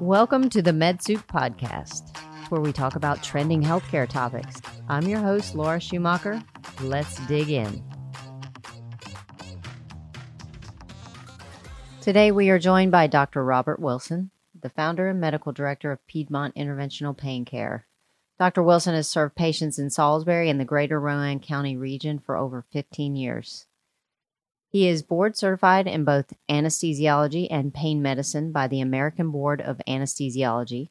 Welcome to the MedSoup Podcast, where we talk about trending healthcare topics. I'm your host, Laura Schumacher. Let's dig in. Today, we are joined by Dr. Robert Wilson, the founder and medical director of Piedmont Interventional Pain Care. Dr. Wilson has served patients in Salisbury and the greater Rowan County region for over 15 years. He is board certified in both anesthesiology and pain medicine by the American Board of Anesthesiology.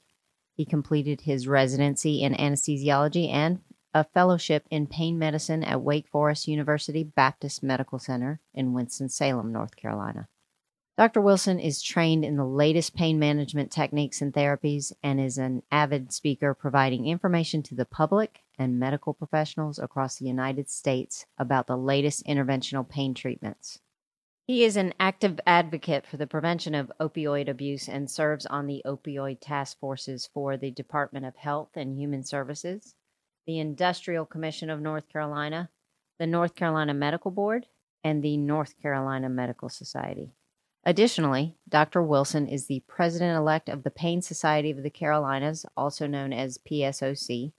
He completed his residency in anesthesiology and a fellowship in pain medicine at Wake Forest University Baptist Medical Center in Winston-Salem, North Carolina. Dr. Wilson is trained in the latest pain management techniques and therapies and is an avid speaker providing information to the public and medical professionals across the United States about the latest interventional pain treatments. He is an active advocate for the prevention of opioid abuse and serves on the opioid task forces for the Department of Health and Human Services, the Industrial Commission of North Carolina, the North Carolina Medical Board, and the North Carolina Medical Society. Additionally, Dr. Wilson is the president elect of the Pain Society of the Carolinas, also known as PSOC,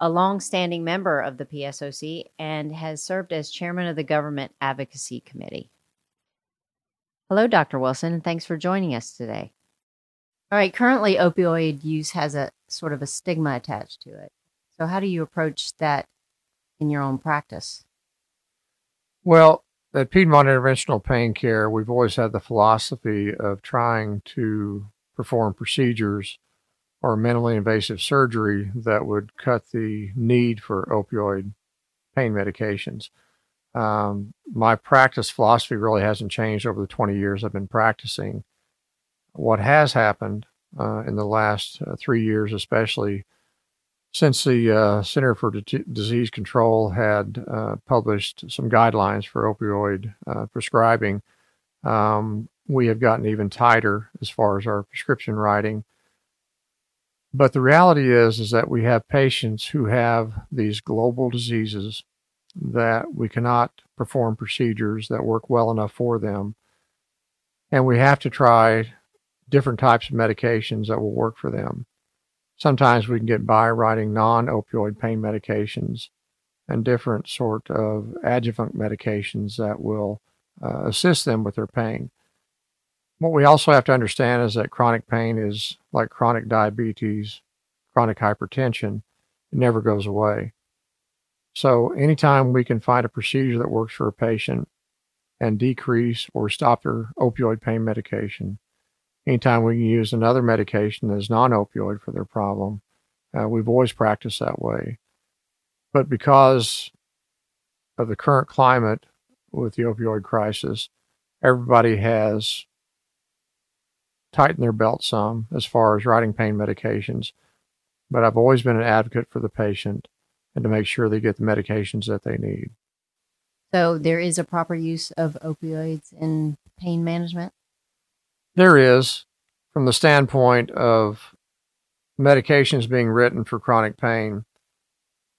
a long-standing member of the PSOC, and has served as chairman of the Government Advocacy Committee. Hello, Dr. Wilson, and thanks for joining us today. All right, currently opioid use has a sort of a stigma attached to it. So, how do you approach that in your own practice? Well, at Piedmont Interventional Pain Care, we've always had the philosophy of trying to perform procedures or minimally invasive surgery that would cut the need for opioid pain medications. Um, my practice philosophy really hasn't changed over the 20 years I've been practicing. What has happened uh, in the last uh, three years, especially, since the uh, Center for D- Disease Control had uh, published some guidelines for opioid uh, prescribing, um, we have gotten even tighter as far as our prescription writing. But the reality is, is that we have patients who have these global diseases that we cannot perform procedures that work well enough for them, and we have to try different types of medications that will work for them. Sometimes we can get by writing non-opioid pain medications and different sort of adjuvant medications that will uh, assist them with their pain. What we also have to understand is that chronic pain is like chronic diabetes, chronic hypertension. It never goes away. So anytime we can find a procedure that works for a patient and decrease or stop their opioid pain medication, anytime we can use another medication that is non-opioid for their problem, uh, we've always practiced that way. But because of the current climate with the opioid crisis, everybody has tightened their belt some as far as writing pain medications. But I've always been an advocate for the patient and to make sure they get the medications that they need. So there is a proper use of opioids in pain management? There is, from the standpoint of medications being written for chronic pain.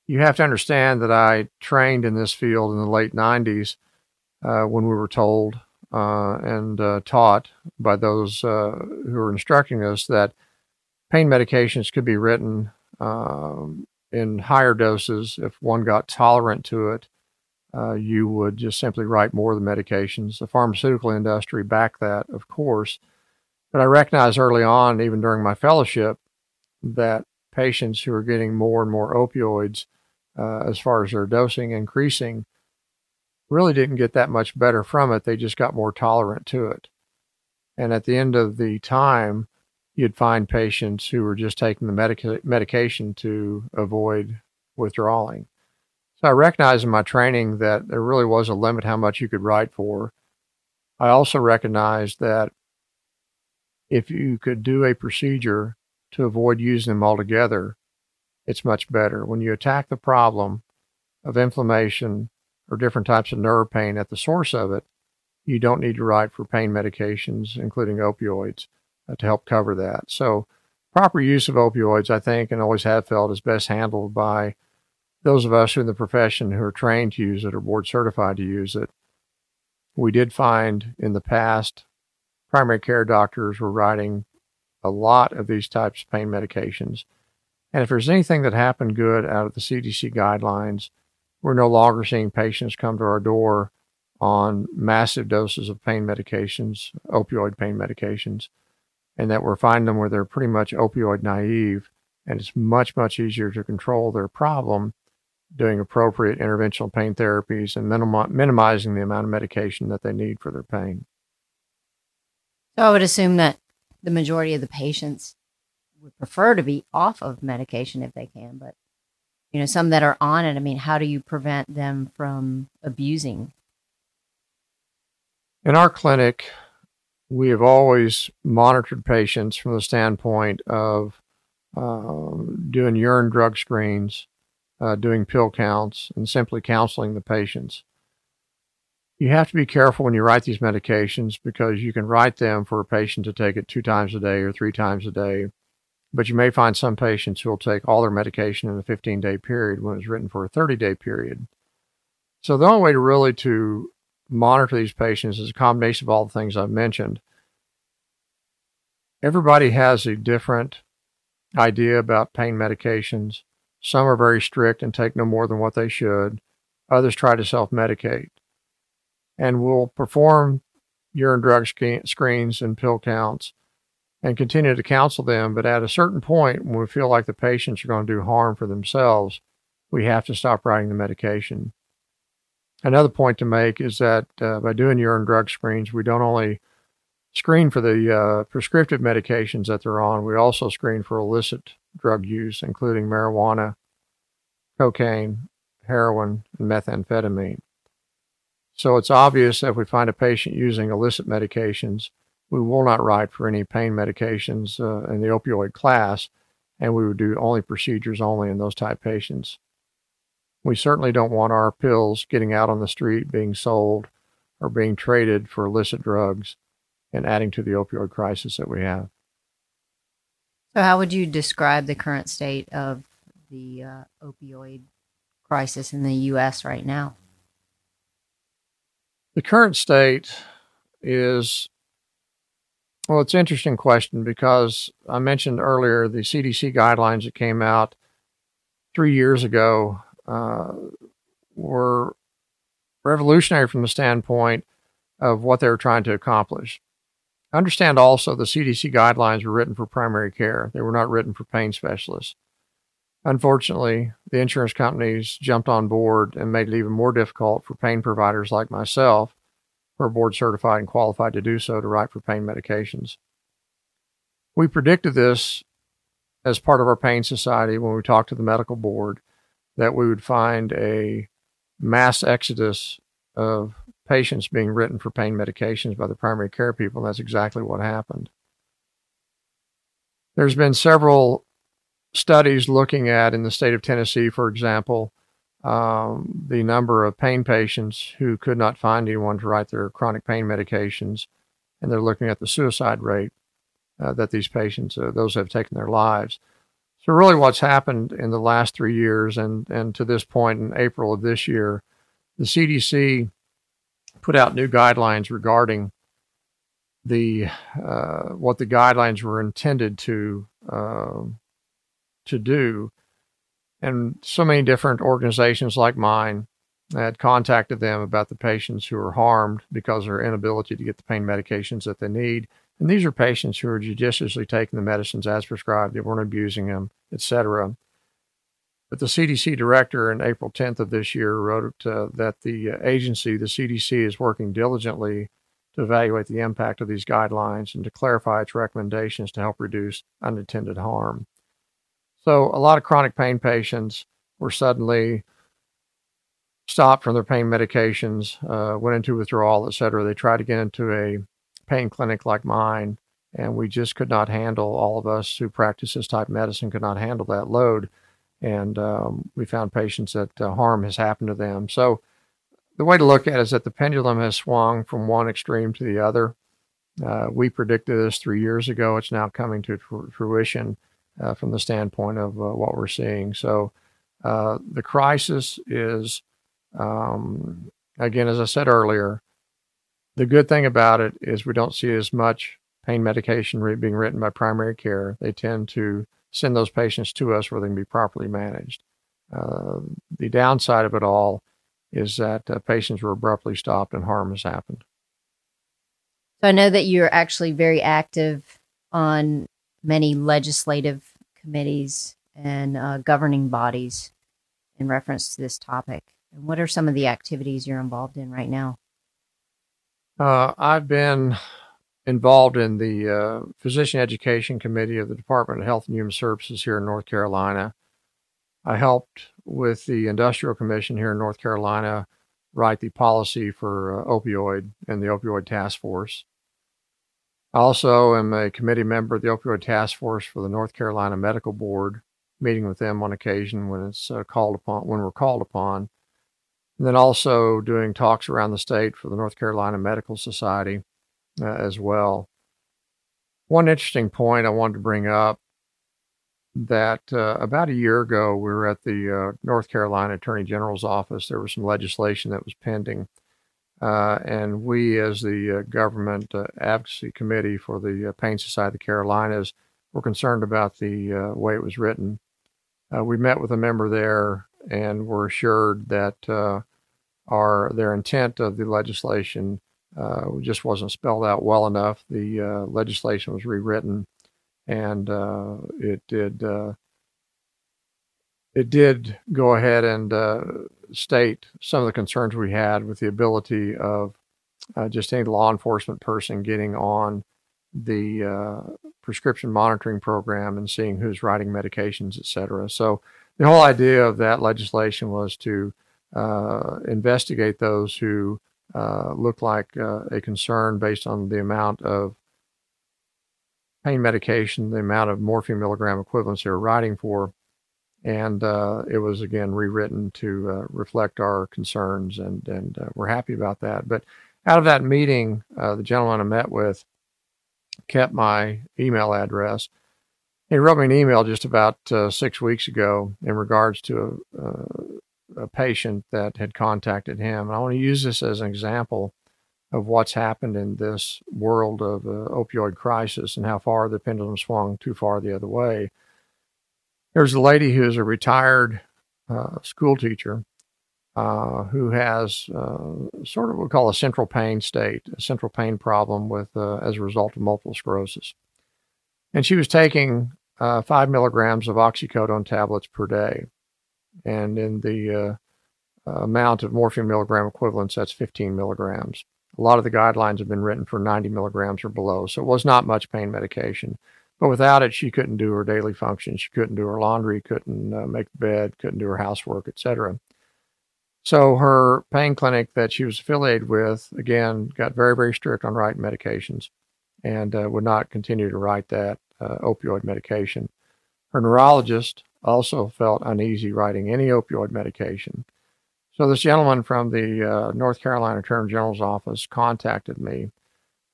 You have to understand that I trained in this field in the late 90s uh, when we were told uh, and uh, taught by those uh, who were instructing us that pain medications could be written um, in higher doses. If one got tolerant to it, uh, you would just simply write more of the medications. The pharmaceutical industry backed that, of course. But I recognized early on, even during my fellowship, that patients who are getting more and more opioids uh, as far as their dosing increasing really didn't get that much better from it. They just got more tolerant to it. And at the end of the time, you'd find patients who were just taking the medica- medication to avoid withdrawing. So I recognized in my training that there really was a limit how much you could write for. I also recognized that if you could do a procedure to avoid using them altogether, it's much better. When you attack the problem of inflammation or different types of nerve pain at the source of it, you don't need to write for pain medications, including opioids, uh, to help cover that. So, proper use of opioids, I think, and always have felt, is best handled by those of us who in the profession who are trained to use it or board certified to use it. We did find in the past primary care doctors were writing a lot of these types of pain medications. And if there's anything that happened good out of the CDC guidelines, we're no longer seeing patients come to our door on massive doses of pain medications, opioid pain medications, and that we're finding them where they're pretty much opioid naive. And it's much, much easier to control their problem doing appropriate interventional pain therapies and minim- minimizing the amount of medication that they need for their pain. So I would assume that the majority of the patients would prefer to be off of medication if they can, but you know, some that are on it, I mean, how do you prevent them from abusing? In our clinic, we have always monitored patients from the standpoint of uh, doing urine drug screens, uh, doing pill counts, and simply counseling the patients. You have to be careful when you write these medications because you can write them for a patient to take it two times a day or three times a day. But you may find some patients who will take all their medication in a 15 day period when it's written for a 30 day period. So the only way to really to monitor these patients is a combination of all the things I've mentioned. Everybody has a different idea about pain medications. Some are very strict and take no more than what they should. Others try to self medicate. And we'll perform urine drug screens and pill counts and continue to counsel them. But at a certain point, when we feel like the patients are going to do harm for themselves, we have to stop writing the medication. Another point to make is that uh, by doing urine drug screens, we don't only screen for the uh, prescriptive medications that they're on, we also screen for illicit drug use, including marijuana, cocaine, heroin, and methamphetamine. So it's obvious that if we find a patient using illicit medications, we will not write for any pain medications uh, in the opioid class, and we would do only procedures only in those type patients. We certainly don't want our pills getting out on the street being sold or being traded for illicit drugs and adding to the opioid crisis that we have. So, how would you describe the current state of the uh, opioid crisis in the U.S. right now? The current state is well, it's an interesting question because I mentioned earlier the CDC guidelines that came out three years ago uh, were revolutionary from the standpoint of what they were trying to accomplish. Understand also the CDC guidelines were written for primary care. They were not written for pain specialists. Unfortunately, the insurance companies jumped on board and made it even more difficult for pain providers like myself, who are board certified and qualified to do so, to write for pain medications. We predicted this as part of our pain society when we talked to the medical board that we would find a mass exodus of patients being written for pain medications by the primary care people. And that's exactly what happened. There's been several studies looking at in the state of Tennessee, for example, um, the number of pain patients who could not find anyone to write their chronic pain medications, and they're looking at the suicide rate uh, that these patients, uh, those have taken their lives. So, really, what's happened in the last three years, and and to this point in April of this year, the CDC put out new guidelines regarding the uh, what the guidelines were intended to uh, to do, and so many different organizations like mine had contacted them about the patients who are harmed because of their inability to get the pain medications that they need. And these are patients who are judiciously taking the medicines as prescribed; they weren't abusing them, etc. But the CDC director in April 10th of this year wrote uh, that the agency, the CDC, is working diligently to evaluate the impact of these guidelines and to clarify its recommendations to help reduce unintended harm. So, a lot of chronic pain patients were suddenly stopped from their pain medications, uh, went into withdrawal, et cetera. They tried to get into a pain clinic like mine, and we just could not handle, all of us who practice this type of medicine could not handle that load and um, we found patients that uh, harm has happened to them. So the way to look at it is that the pendulum has swung from one extreme to the other. Uh, we predicted this three years ago. It's now coming to fruition uh, from the standpoint of uh, what we're seeing. So uh, the crisis is, um, again, as I said earlier, the good thing about it is we don't see as much pain medication being written by primary care, they tend to send those patients to us where they can be properly managed. Uh, the downside of it all is that uh, patients were abruptly stopped and harm has happened. So I know that you're actually very active on many legislative committees and uh, governing bodies in reference to this topic. And what are some of the activities you're involved in right now? Uh, I've been involved in the uh, Physician Education Committee of the Department of Health and Human Services here in North Carolina. I helped with the Industrial Commission here in North Carolina write the policy for uh, opioid and the opioid task force. I also am a committee member of the opioid task force for the North Carolina Medical Board, meeting with them on occasion when it's uh, called upon when we're called upon. And then also doing talks around the state for the North Carolina Medical Society uh, as well. One interesting point I wanted to bring up that uh, about a year ago, we were at the uh, North Carolina Attorney General's office. There was some legislation that was pending. Uh, and we, as the uh, government uh, advocacy committee for the Pain Society of the Carolinas, were concerned about the way it was written. we met with a member there and were assured that our their intent of the legislation uh, just wasn't spelled out well enough. The uh, legislation was rewritten, and uh, it did uh, it did go ahead and uh, state some of the concerns we had with the ability of uh, just any law enforcement person getting on the prescription monitoring program and seeing who's writing medications, et cetera. So the whole idea of that legislation was to uh, investigate those who uh, look like uh, a concern based on the amount of pain medication, the amount of morphine milligram equivalents they were writing for. And uh, it was again rewritten to uh, reflect our concerns, and, and we're happy about that. But out of that meeting, the gentleman I met with kept my email address. He wrote me an email just about uh, six weeks ago in regards to uh, a patient that had contacted him. And I want to use this as an example of what's happened in this world of uh, opioid crisis and how far the pendulum swung too far the other way. There's a lady who is a retired uh, school teacher uh, who has uh, sort of what we call a central pain state, a central pain problem with uh, as a result of multiple sclerosis. And she was taking uh, five milligrams of oxycodone tablets per day and in the uh, amount of morphine milligram equivalents, that's 15 milligrams. A lot of the guidelines have been written for 90 milligrams or below, so it was not much pain medication. But without it, she couldn't do her daily functions. She couldn't do her laundry, couldn't uh, make the bed, couldn't do her housework, etc. So her pain clinic that she was affiliated with, again, got very, very strict on writing medications and uh, would not continue to write that uh, opioid medication. Her neurologist also felt uneasy writing any opioid medication. So this gentleman from the uh, North Carolina Attorney General's office contacted me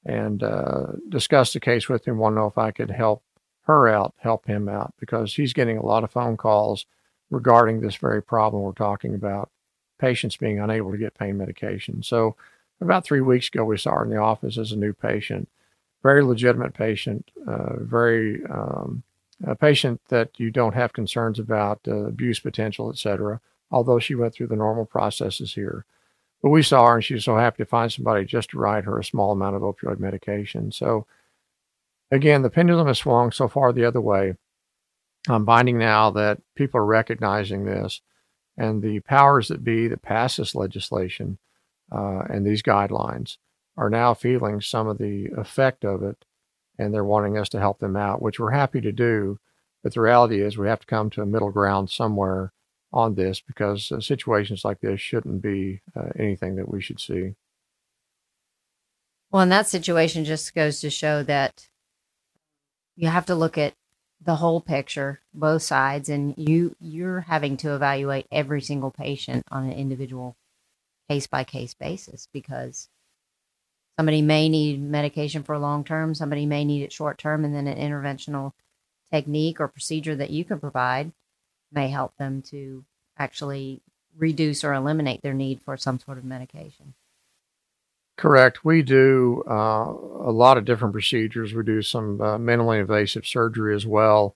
and uh, discussed the case with him. Want to know if I could help her out, help him out, because he's getting a lot of phone calls regarding this very problem we're talking about: patients being unable to get pain medication. So about three weeks ago, we saw her in the office as a new patient, very legitimate patient, uh, very um, a patient that you don't have concerns about uh, abuse potential, etc. Although she went through the normal processes here, but we saw her and she was so happy to find somebody just to write her a small amount of opioid medication. So again, the pendulum has swung so far the other way. I'm finding now that people are recognizing this, and the powers that be that pass this legislation uh, and these guidelines are now feeling some of the effect of it and they're wanting us to help them out, which we're happy to do. But the reality is, we have to come to a middle ground somewhere on this because uh, situations like this shouldn't be uh, anything that we should see. Well, and that situation just goes to show that you have to look at the whole picture, both sides, and you you're having to evaluate every single patient on an individual case by case basis because somebody may need medication for long term, somebody may need it short term, and then an interventional technique or procedure that you can provide may help them to actually reduce or eliminate their need for some sort of medication. Correct. We do uh, a lot of different procedures. We do some uh, minimally invasive surgery as well.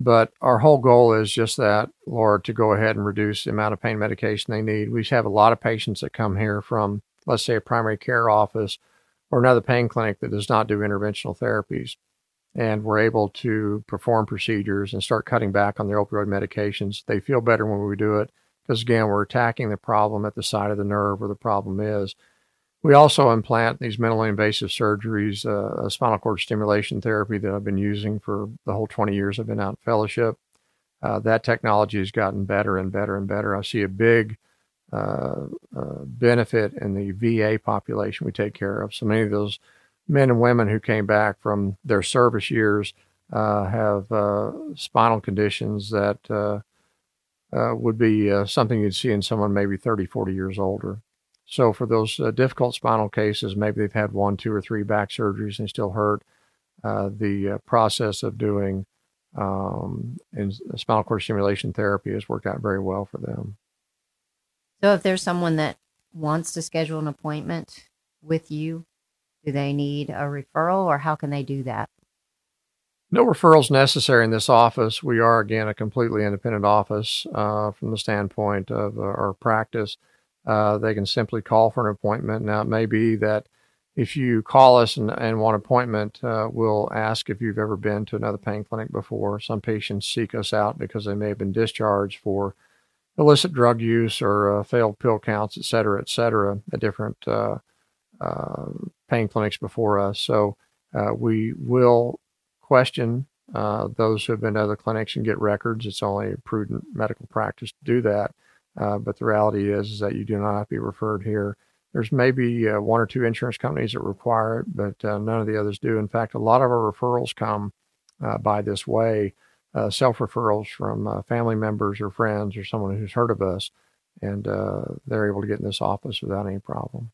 But our whole goal is just that, Laura, to go ahead and reduce the amount of pain medication they need. We have a lot of patients that come here from, let's say, a primary care office or another pain clinic that does not do interventional therapies. And we're able to perform procedures and start cutting back on their opioid medications. They feel better when we do it because, again, we're attacking the problem at the site of the nerve where the problem is. We also implant these minimally invasive surgeries, uh, spinal cord stimulation therapy that I've been using for the whole 20 years I've been out in fellowship. Uh, that technology has gotten better and better and better. I see a big uh, uh benefit in the VA population we take care of. So many of those men and women who came back from their service years uh, have uh, spinal conditions that would be something you'd see in someone maybe 30, 40 years older. So for those uh, difficult spinal cases, maybe they've had one, two, or three back surgeries and still hurt. Uh, the uh, process of doing um, in spinal cord stimulation therapy has worked out very well for them. So if there's someone that wants to schedule an appointment with you, do they need a referral or how can they do that? No referrals necessary in this office. We are, again, a completely independent office uh, from the standpoint of uh, our practice uh, they can simply call for an appointment. Now, it may be that if you call us and, and want an appointment, uh, we'll ask if you've ever been to another pain clinic before. Some patients seek us out because they may have been discharged for illicit drug use or uh, failed pill counts, et cetera, et cetera, at different uh, uh, pain clinics before us. So uh, we will question those who have been to other clinics and get records. It's only prudent medical practice to do that. Uh, but the reality is, is that you do not have to be referred here. There's maybe uh, one or two insurance companies that require it, but uh, none of the others do. In fact, a lot of our referrals come uh, by this way uh, self referrals from uh, family members or friends or someone who's heard of us, and they're able to get in this office without any problem.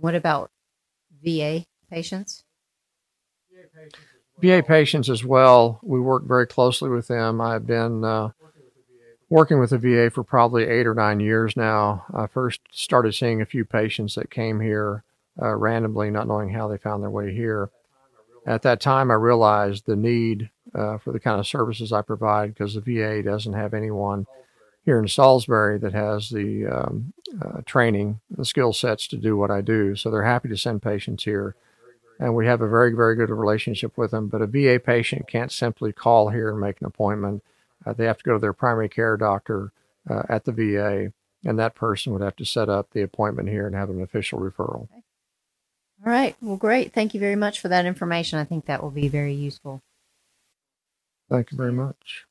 What about VA patients? VA patients as well. We work very closely with them. I've been working with the VA for probably eight or nine years now. I first started seeing a few patients that came here uh, randomly, not knowing how they found their way here. At that time, I realized the need uh, for the kind of services I provide because the VA doesn't have anyone here in Salisbury that has the um, uh, training, the skill sets to do what I do. So they're happy to send patients here. And we have a very, very good relationship with them. But a VA patient can't simply call here and make an appointment uh, they have to go to their primary care doctor uh, at the VA, and that person would have to set up the appointment here and have an official referral. Okay. All right. Well, great. Thank you very much for that information. I think that will be very useful. Thank you very much.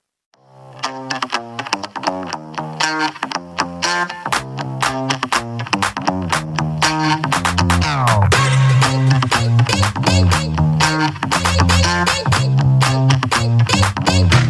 Thank you.